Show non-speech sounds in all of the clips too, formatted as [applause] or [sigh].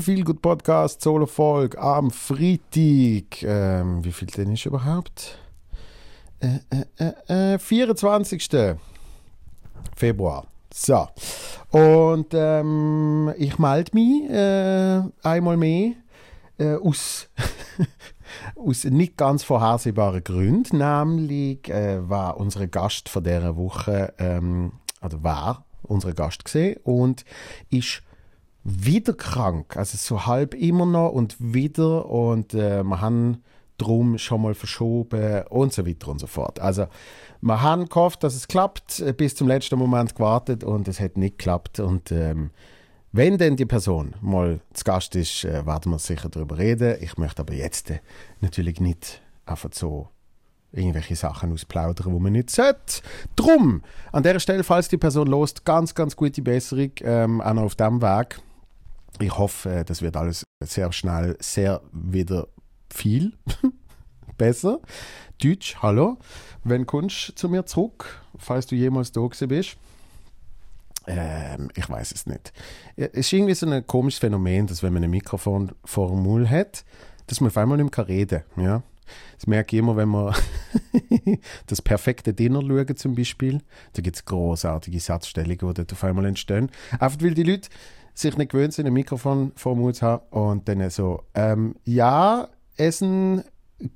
Viel gut Podcast, Solo Folge am Freitag. Ähm, wie viel denn ist überhaupt? Äh, äh, äh, 24. Februar. So. Und ähm, ich melde mich äh, einmal mehr äh, aus, [laughs] aus nicht ganz vorhersehbaren Gründen. Nämlich äh, war unsere Gast von dieser Woche, ähm, oder war unsere Gast gesehen und ist wieder krank. Also so halb immer noch und wieder. Und äh, wir haben drum schon mal verschoben und so weiter und so fort. Also wir haben gehofft, dass es klappt, bis zum letzten Moment gewartet und es hat nicht geklappt. Und ähm, wenn denn die Person mal zu Gast ist, äh, werden wir sicher darüber reden. Ich möchte aber jetzt äh, natürlich nicht einfach so irgendwelche Sachen ausplaudern, wo man nicht sollte. Drum, an der Stelle, falls die Person lost, ganz, ganz gute Besserung, ähm, auch noch auf dem Weg. Ich hoffe, äh, das wird alles sehr schnell, sehr wieder viel [laughs] besser. Deutsch, hallo. Wenn kommst zu mir zurück, falls du jemals da gewesen bist? Ähm, ich weiß es nicht. Es ist irgendwie so ein komisches Phänomen, dass wenn man ein Mikrofon vor dem Mund hat, dass man auf einmal nicht mehr reden kann. Ja? Das merke ich immer, wenn wir [laughs] das perfekte Dinner schauen zum Beispiel. Da gibt es großartige Satzstellungen, die dort auf einmal entstehen. Einfach weil die Leute sich nicht gewöhnt sind, ein Mikrofon vor dem Mund zu haben und dann so, ähm, ja, essen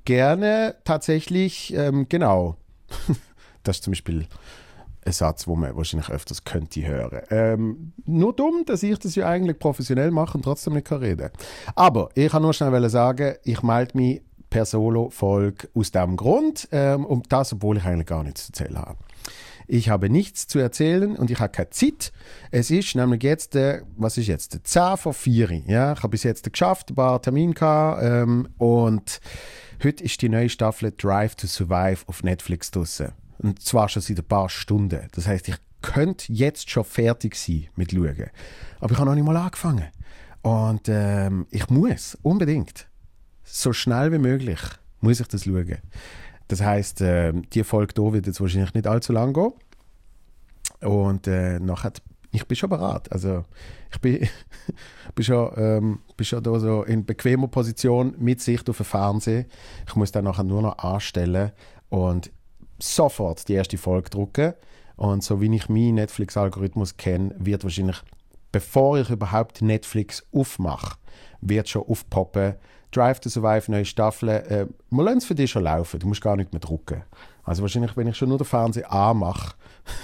gerne tatsächlich, ähm, genau. [laughs] das ist zum Beispiel ein Satz, wo man wahrscheinlich öfters könnte hören. Ähm, nur dumm, dass ich das ja eigentlich professionell mache und trotzdem nicht kann reden. Aber ich kann nur schnell sagen, ich melde mich per Solo-Folge aus dem Grund, ähm, und das, obwohl ich eigentlich gar nichts zu erzählen habe. Ich habe nichts zu erzählen und ich habe keine Zeit. Es ist nämlich jetzt, äh, was ist jetzt, 10 vor 4. Ja, ich habe bis jetzt geschafft, ein paar Termine gehabt, ähm, und heute ist die neue Staffel Drive to Survive auf Netflix draussen. Und zwar schon seit ein paar Stunden. Das heißt, ich könnte jetzt schon fertig sein mit Schauen. Aber ich habe noch nicht mal angefangen. Und ähm, ich muss unbedingt, so schnell wie möglich, muss ich das schauen. Das heißt, äh, die Folge hier wird jetzt wahrscheinlich nicht allzu lang gehen. Und äh, nachher, ich bin schon bereit. Also ich bin, [laughs] bin, schon, ähm, bin schon da so in bequemer Position mit Sicht auf den Fernseher. Ich muss dann nachher nur noch anstellen und sofort die erste Folge drucken. Und so wie ich meinen Netflix-Algorithmus kenne, wird wahrscheinlich, bevor ich überhaupt Netflix aufmache, wird schon aufpoppen, Drive to Survive, neue Staffel, äh, wir lassen es für dich schon laufen, du musst gar nicht mehr drucken. Also wahrscheinlich, wenn ich schon nur den Fernseher anmache,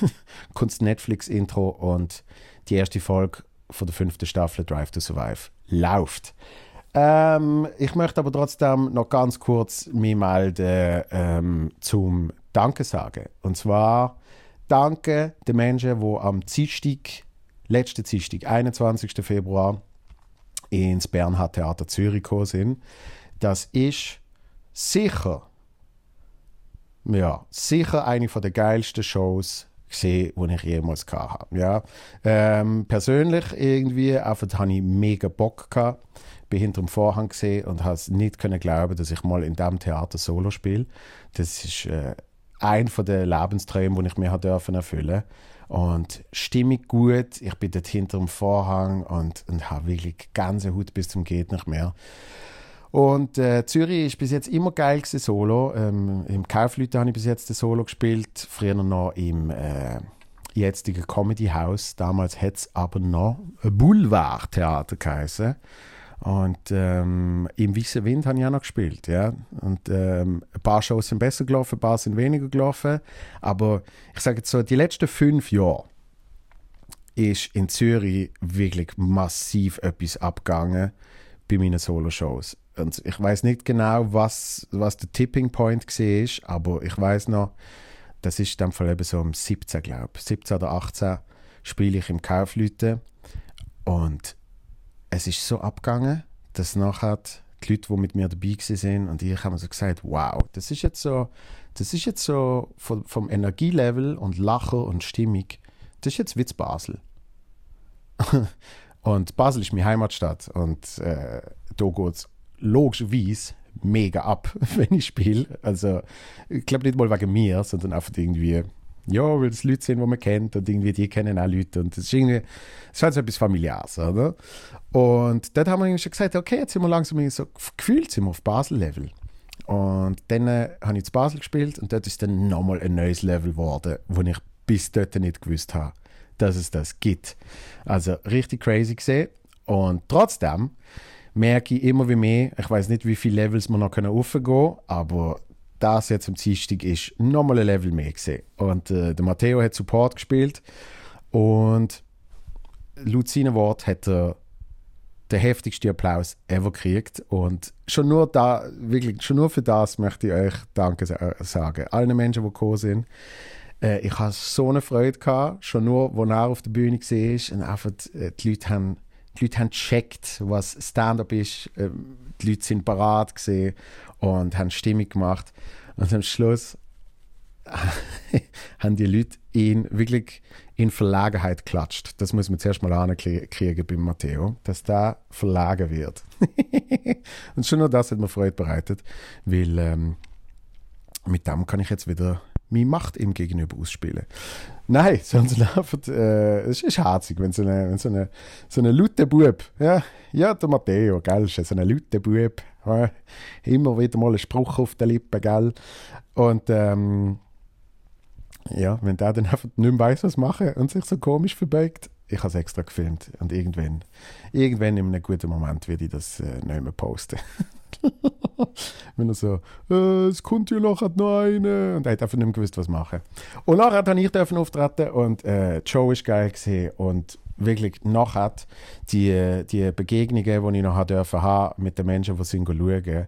[laughs] kommt das Netflix-Intro und die erste Folge von der fünften Staffel Drive to Survive läuft. Ähm, ich möchte aber trotzdem noch ganz kurz mich melden ähm, zum Danke sagen. Und zwar danke den Menschen, die am Dienstag, letzten Dienstag, 21. Februar, ins Bernhard Theater Zürich gekommen sind. Das ist sicher, ja, sicher eine der geilsten Shows gesehen, die ich jemals hatte. Ja. Ähm, persönlich irgendwie, einfach hatte ich mega Bock gehabt. Bin hinter dem Vorhang gesehen und habe nicht können glauben, dass ich mal in diesem Theater Solo spiele. Das ist äh, ein von den Lebensträumen, die ich mir erfüllen und stimmig gut. Ich bin dort hinter dem Vorhang und, und habe wirklich ganze Hut bis zum geht nicht mehr. Und äh, Zürich ist bis jetzt immer geil gewesen, Solo. Ähm, Im Kaufleute habe ich bis jetzt Solo gespielt, früher noch im äh, jetzigen Comedy House. Damals hat es aber noch Boulevard Theater geheißen. Und ähm, im Weißen Wind habe ich auch noch gespielt. Ja? Und ähm, ein paar Shows sind besser gelaufen, ein paar sind weniger gelaufen. Aber ich sage jetzt so, die letzten fünf Jahre ist in Zürich wirklich massiv etwas abgegangen bei meinen Solo-Shows. Und ich weiß nicht genau, was, was der Tipping Point war, aber ich weiß noch, das ist dem Fall eben so um 17, glaube ich. 17 oder 18 spiele ich im Kaufleute und es ist so abgegangen, dass nachher die Leute, die mit mir dabei waren und ich haben so gesagt, wow, das ist jetzt so, das ist jetzt so vom, vom Energielevel und Lachen und Stimmung, das ist jetzt Witz Basel. [laughs] und Basel ist meine Heimatstadt und äh, da geht es logischerweise mega ab, [laughs] wenn ich spiele. Also, ich glaube nicht mal wegen mir, sondern einfach irgendwie, ja, weil es Leute sind, die man kennt und irgendwie die kennen auch Leute und das ist irgendwie, das ist halt so etwas Familiäres, oder? Und dort haben wir schon gesagt, okay, jetzt sind wir langsam so gefühlt sind wir auf Basel-Level. Und dann äh, habe ich zu Basel gespielt und dort ist dann nochmal ein neues Level geworden, wo ich bis dort nicht gewusst habe, dass es das gibt. Also richtig crazy gesehen. Und trotzdem merke ich immer wie mehr, ich weiß nicht, wie viele Levels wir noch können, aber das jetzt am Dienstag ist nochmal ein Level mehr gesehen. Und äh, der Matteo hat Support gespielt und laut seinem Wort hat er den heftigsten Applaus ever gekriegt. Und schon nur da, wirklich, schon nur für das möchte ich euch Danke sagen. Allen Menschen, die gekommen sind. Äh, ich hatte so eine Freude gehabt, schon nur, als er auf der Bühne war und einfach äh, die Leute haben die Leute haben gecheckt, was Stand-up ist. Ähm, die Leute sind parat gesehen und haben Stimmung gemacht. Und am Schluss [laughs] haben die Leute ihn wirklich in Verlagenheit klatscht. Das muss man zuerst mal ankriegen beim Matteo, dass da verlagen wird. [laughs] und schon nur das hat mir Freude bereitet, weil ähm, mit dem kann ich jetzt wieder meine Macht ihm gegenüber ausspielen. Nein, [laughs] sondern einfach, äh, es ist herzig, wenn so wenn so eine, so eine laute Bub, ja, ja, der Matteo, gell, so eine laute Bub, ja, immer wieder mal ein Spruch auf der Lippe, gell, und, ähm, ja, wenn der dann einfach nicht mehr weiss, was machen und sich so komisch verbeugt, ich habe es extra gefilmt und irgendwann, irgendwann in einem guten Moment werde ich das äh, nicht mehr posten. [laughs] [laughs] Wenn er so, äh, kommt ja nachher noch eine. Und er hat einfach nicht mehr gewusst, was machen. Und nachher durfte ich auftreten und äh, Show war geil gewesen. und wirklich nachher die, die Begegnungen, die ich noch dürfen haben mit den Menschen, die sind schauen,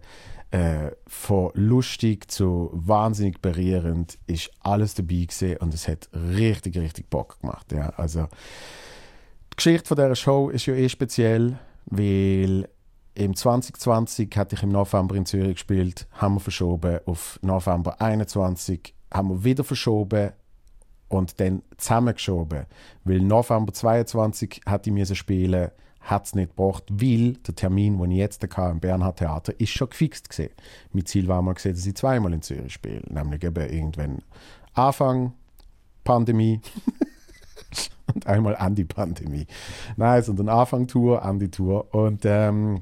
äh, von lustig zu wahnsinnig berührend, ist alles dabei gewesen und es hat richtig, richtig Bock gemacht. Ja. Also, die Geschichte von dieser Show ist ja eh speziell, weil im 2020 hatte ich im November in Zürich gespielt, haben wir verschoben auf November 21, haben wir wieder verschoben und dann zusammengeschoben, weil November 22 hatte ich müssen spielen, hat es nicht gebracht, weil der Termin, den ich jetzt im Bernhard Theater, ist schon gefixt gesehen. Mein Ziel war mal dass ich zweimal in Zürich spiele, nämlich eben irgendwann Anfang Pandemie [laughs] und einmal an die Pandemie. Nein, sondern Anfang Tour, an die Tour und ähm,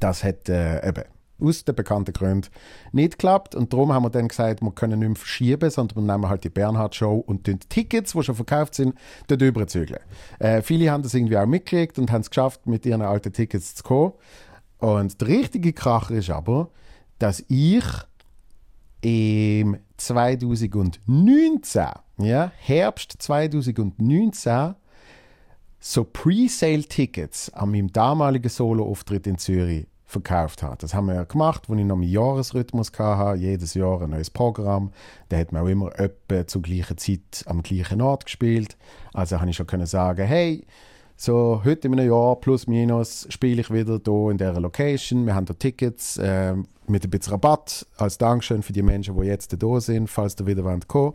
das hat äh, eben aus den bekannten Gründen nicht geklappt. Und darum haben wir dann gesagt, wir können nicht mehr verschieben, sondern wir nehmen halt die Bernhard-Show und die Tickets, die schon verkauft sind, dort überzügeln. Äh, viele haben das irgendwie auch mitgekriegt und haben es geschafft, mit ihren alten Tickets zu kommen. Und der richtige Kracher ist aber, dass ich im 2019, ja, Herbst 2019, so Pre-Sale-Tickets an meinem damaligen Solo-Auftritt in Zürich verkauft habe. Das haben wir ja gemacht, als ich noch meinen Jahresrhythmus hatte, jedes Jahr ein neues Programm. Da hat man auch immer etwa zur gleichen Zeit am gleichen Ort gespielt. Also habe ich schon können sagen, hey, so heute in einem Jahr plus minus spiele ich wieder hier in dieser Location. Wir haben hier Tickets äh, mit ein bisschen Rabatt als Dankeschön für die Menschen, die jetzt da sind, falls ihr wieder kommen wollt.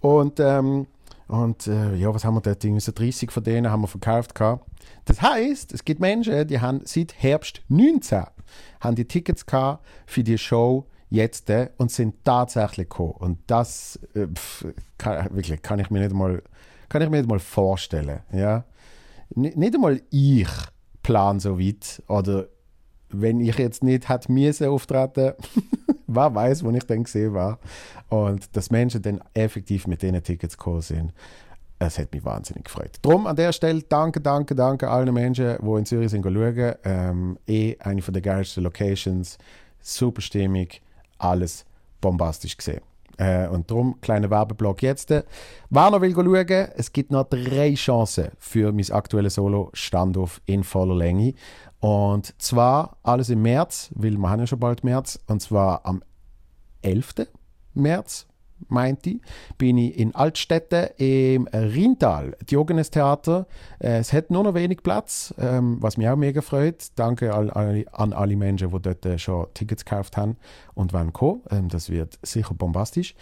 Und ähm, und äh, ja, was haben wir dort? Irgendwie so 30 von denen haben wir verkauft. Gehabt. Das heißt, es gibt Menschen, die haben seit Herbst 19 haben die Tickets gehabt für die Show jetzt äh, und sind tatsächlich gekommen. Und das äh, pf, kann, wirklich, kann ich mir nicht mal, kann ich mir nicht mal vorstellen. Ja? Nicht einmal ich plan so weit. Oder wenn ich jetzt nicht hätte müssen auftreten, [laughs] wer weiß, wo ich dann gesehen war. Und dass Menschen dann effektiv mit diesen Tickets gekommen sind, es hat mich wahnsinnig gefreut. Darum an der Stelle danke, danke, danke allen Menschen, die in Zürich sind schauen. Ähm, eh eine der geilsten Locations, super stimmig, alles bombastisch gesehen. Äh, und darum, kleiner Werbeblock jetzt. Wer noch will schauen, es gibt noch drei Chancen für mein aktuelles Solo-Standoff in voller Länge. Und zwar alles im März, weil wir haben ja schon bald März, und zwar am 11. März meinte, bin ich in Altstädte im Rheintal, Diogenes Theater. Äh, es hat nur noch wenig Platz, ähm, was mich auch mega freut. Danke an, alle Menschen, die dort äh, schon Tickets gekauft haben und wollen kommen. Ähm, das wird sicher bombastisch.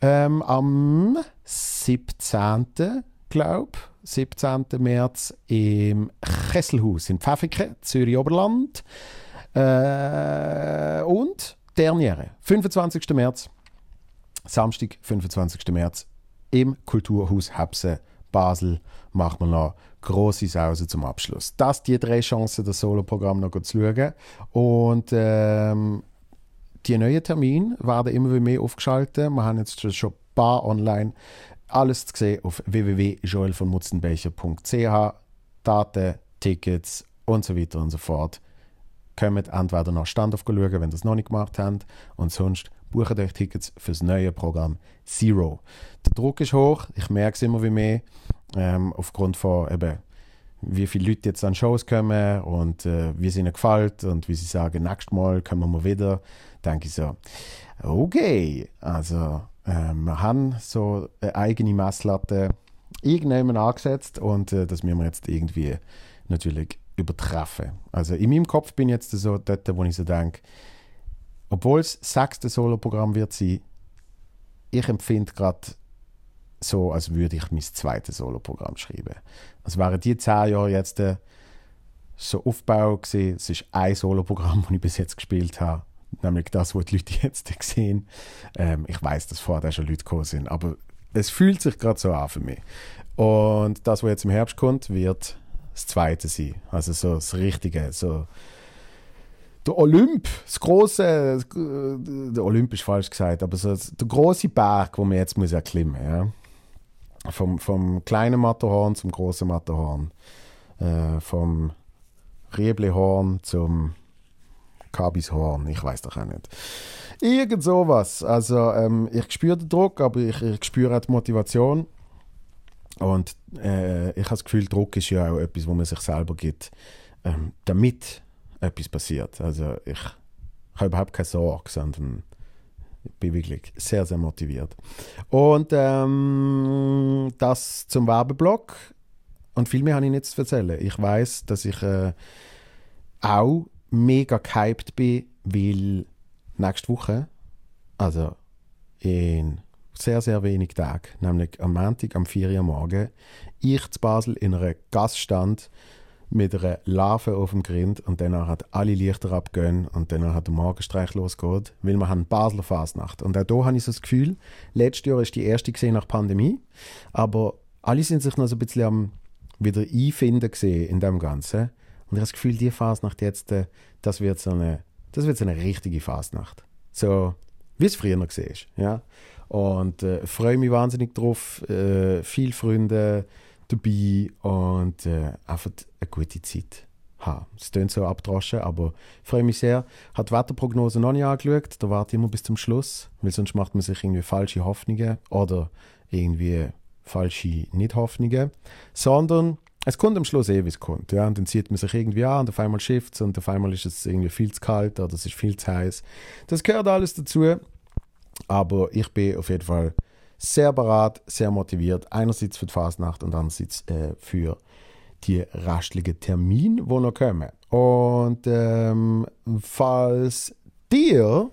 Ähm, am 17. glaube 17. März im Kesselhaus in Pfäffiken, Zürich-Oberland. Äh, und Derniere, 25. März Samstag, 25. März, im Kulturhaus Hebse Basel machen wir noch große Sause zum Abschluss. Das die drei Chancen, das Solo-Programm noch zu schauen. Und ähm, die neuen Termine werden immer mehr aufgeschaltet. Wir haben jetzt schon ein paar online. Alles zu sehen auf www.joelvonmutzenbecher.ch. Daten, Tickets und so weiter und so fort. Kommt entweder nach Stand schauen, wenn ihr das noch nicht gemacht habt. Und sonst bucht euch Tickets für das neue Programm Zero. Der Druck ist hoch, ich merke es immer wie mehr, ähm, aufgrund von eben, wie viele Leute jetzt an Shows kommen und äh, wie es ihnen gefällt und wie sie sagen, nächstes Mal kommen wir wieder, denke ich so, okay, also äh, wir haben so eine eigene Messlatte irgendjemand angesetzt und äh, das müssen wir jetzt irgendwie natürlich übertreffen. Also in meinem Kopf bin ich jetzt so dort, wo ich so denke, obwohl es das sechste Soloprogramm wird sein, ich empfinde gerade so, als würde ich mein zweites Soloprogramm schreiben. Es wären die zehn Jahre jetzt äh, so Aufbau gewesen. Es ist ein Soloprogramm, [laughs] das ich bis jetzt gespielt habe. Nämlich das, was die Leute [laughs] jetzt sehen. Ähm, ich weiß, dass vorher schon Leute gekommen sind, aber es fühlt sich gerade so an für mich. Und das, was jetzt im Herbst kommt, wird das zweite sein. Also so das Richtige, so der Olymp, das große, der Olymp ist falsch gesagt, aber so der große Berg, wo man jetzt muss erklimmen, ja. Vom, vom kleinen Matterhorn zum großen Matterhorn, äh, vom Rieblehorn zum Kabishorn, ich weiß doch auch nicht. Irgend sowas. Also ähm, ich spüre den Druck, aber ich, ich spüre auch die Motivation. Und äh, ich habe das Gefühl, Druck ist ja auch etwas, wo man sich selber gibt, ähm, damit etwas passiert. Also ich habe überhaupt keine Sorge, sondern ich bin wirklich sehr, sehr motiviert. Und ähm, das zum Werbeblock. Und viel mehr habe ich nicht zu erzählen. Ich weiß, dass ich äh, auch mega gehypt bin, weil nächste Woche, also in sehr, sehr wenig Tagen, nämlich am Montag, am 4 Uhr morgen, ich zu Basel in einer Gaststand mit einer Larve auf dem Grind und dann hat alle Lichter abgehen und dann hat der Morgenstreich losgeht, weil wir haben Basler Fasnacht. Und auch hier habe ich so das Gefühl, letztes Jahr ist die erste gesehen nach Pandemie, aber alle sind sich noch so ein bisschen am wieder einfinden gesehen in dem Ganzen. Und ich habe das Gefühl, die Fasnacht jetzt, äh, das wird so eine, das wird so eine richtige Fasnacht. So, wie es früher noch gesehen ja. Und äh, freue mich wahnsinnig drauf, äh, viele Freunde, dabei und äh, einfach eine gute Zeit haben. Es klingt so abdroschen, aber ich freue mich sehr. Habe die Wetterprognose noch nicht angeschaut, da warte ich immer bis zum Schluss, weil sonst macht man sich irgendwie falsche Hoffnungen oder irgendwie falsche Nicht-Hoffnungen, sondern es kommt am Schluss eh, wie es kommt. Ja? Und dann zieht man sich irgendwie an und auf einmal schifft es und auf einmal ist es irgendwie viel zu kalt oder es ist viel zu heiß. Das gehört alles dazu, aber ich bin auf jeden Fall sehr bereit, sehr motiviert. Einerseits für die Fasnacht und andererseits äh, für die restlichen Termine, die noch kommen. Und ähm, falls dir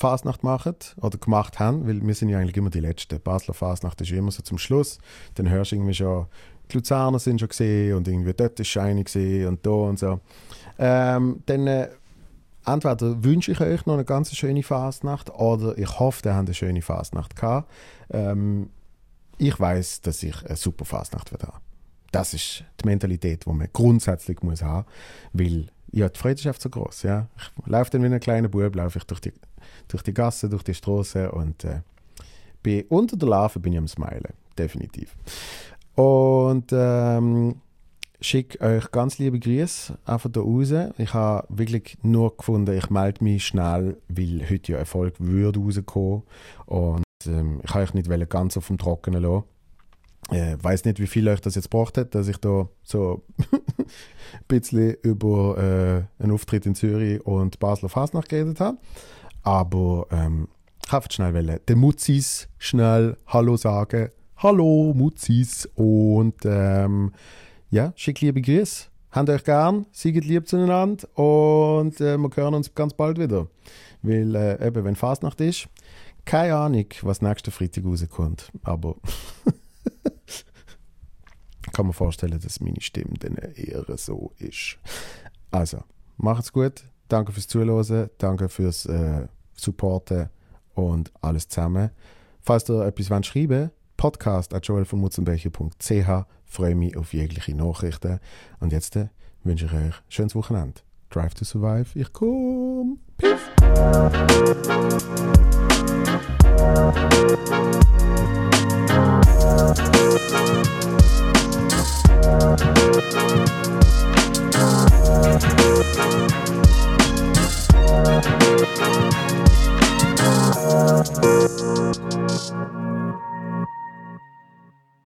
Fasnacht machen oder gemacht haben, weil wir sind ja eigentlich immer die Letzten. Basler Fasnacht ist immer so zum Schluss. Dann hörst du irgendwie schon, die Luzerner sind schon gesehen und irgendwie dort ist Scheine gesehen und da und so. Ähm, dann äh, entweder wünsche ich euch noch eine ganz schöne Fastnacht oder ich hoffe, ihr habt eine schöne Fastnacht gehabt. Ähm, ich weiß, dass ich eine super Fastnacht werde. Das ist die Mentalität, die man grundsätzlich muss haben, weil ja, die Freude ist einfach so groß. Ja. Ich laufe dann wie ein kleiner Bub, laufe ich durch die, durch die Gasse, durch die Straße und äh, bin unter der Larve bin ich am Smilen, definitiv. Und ähm, schicke euch ganz liebe Grüße einfach da raus. Ich habe wirklich nur gefunden, ich melde mich schnell, weil heute ja Erfolg würde rauskommen. Und ähm, ich habe euch nicht ganz auf dem Trockenen lassen. Ich äh, weiß nicht, wie viel euch das jetzt gebracht hat, dass ich da so [laughs] ein bisschen über äh, einen Auftritt in Zürich und Basler Fasnacht geredet habe. Aber ähm, wollte schnell den Mutzis schnell Hallo sagen. Hallo Mutzis und ähm, ja, schick liebe Grüße. Habt euch gern, seid lieb zueinander und äh, wir hören uns ganz bald wieder. Weil äh, eben, wenn Fastnacht ist, keine Ahnung, was nächsten Freitag rauskommt, aber [laughs] kann mir vorstellen, dass meine Stimme dann eher so ist. Also, macht's gut, Danke fürs Zuhören, danke fürs äh, Supporten und alles zusammen. Falls ihr etwas schreiben wollt, podcast at joelvonmutzenbecher.ch. Freue mich auf jegliche Nachrichten. Und jetzt äh, wünsche ich euch ein schönes Wochenende. Drive to Survive, ich komme. Peace. Thank you.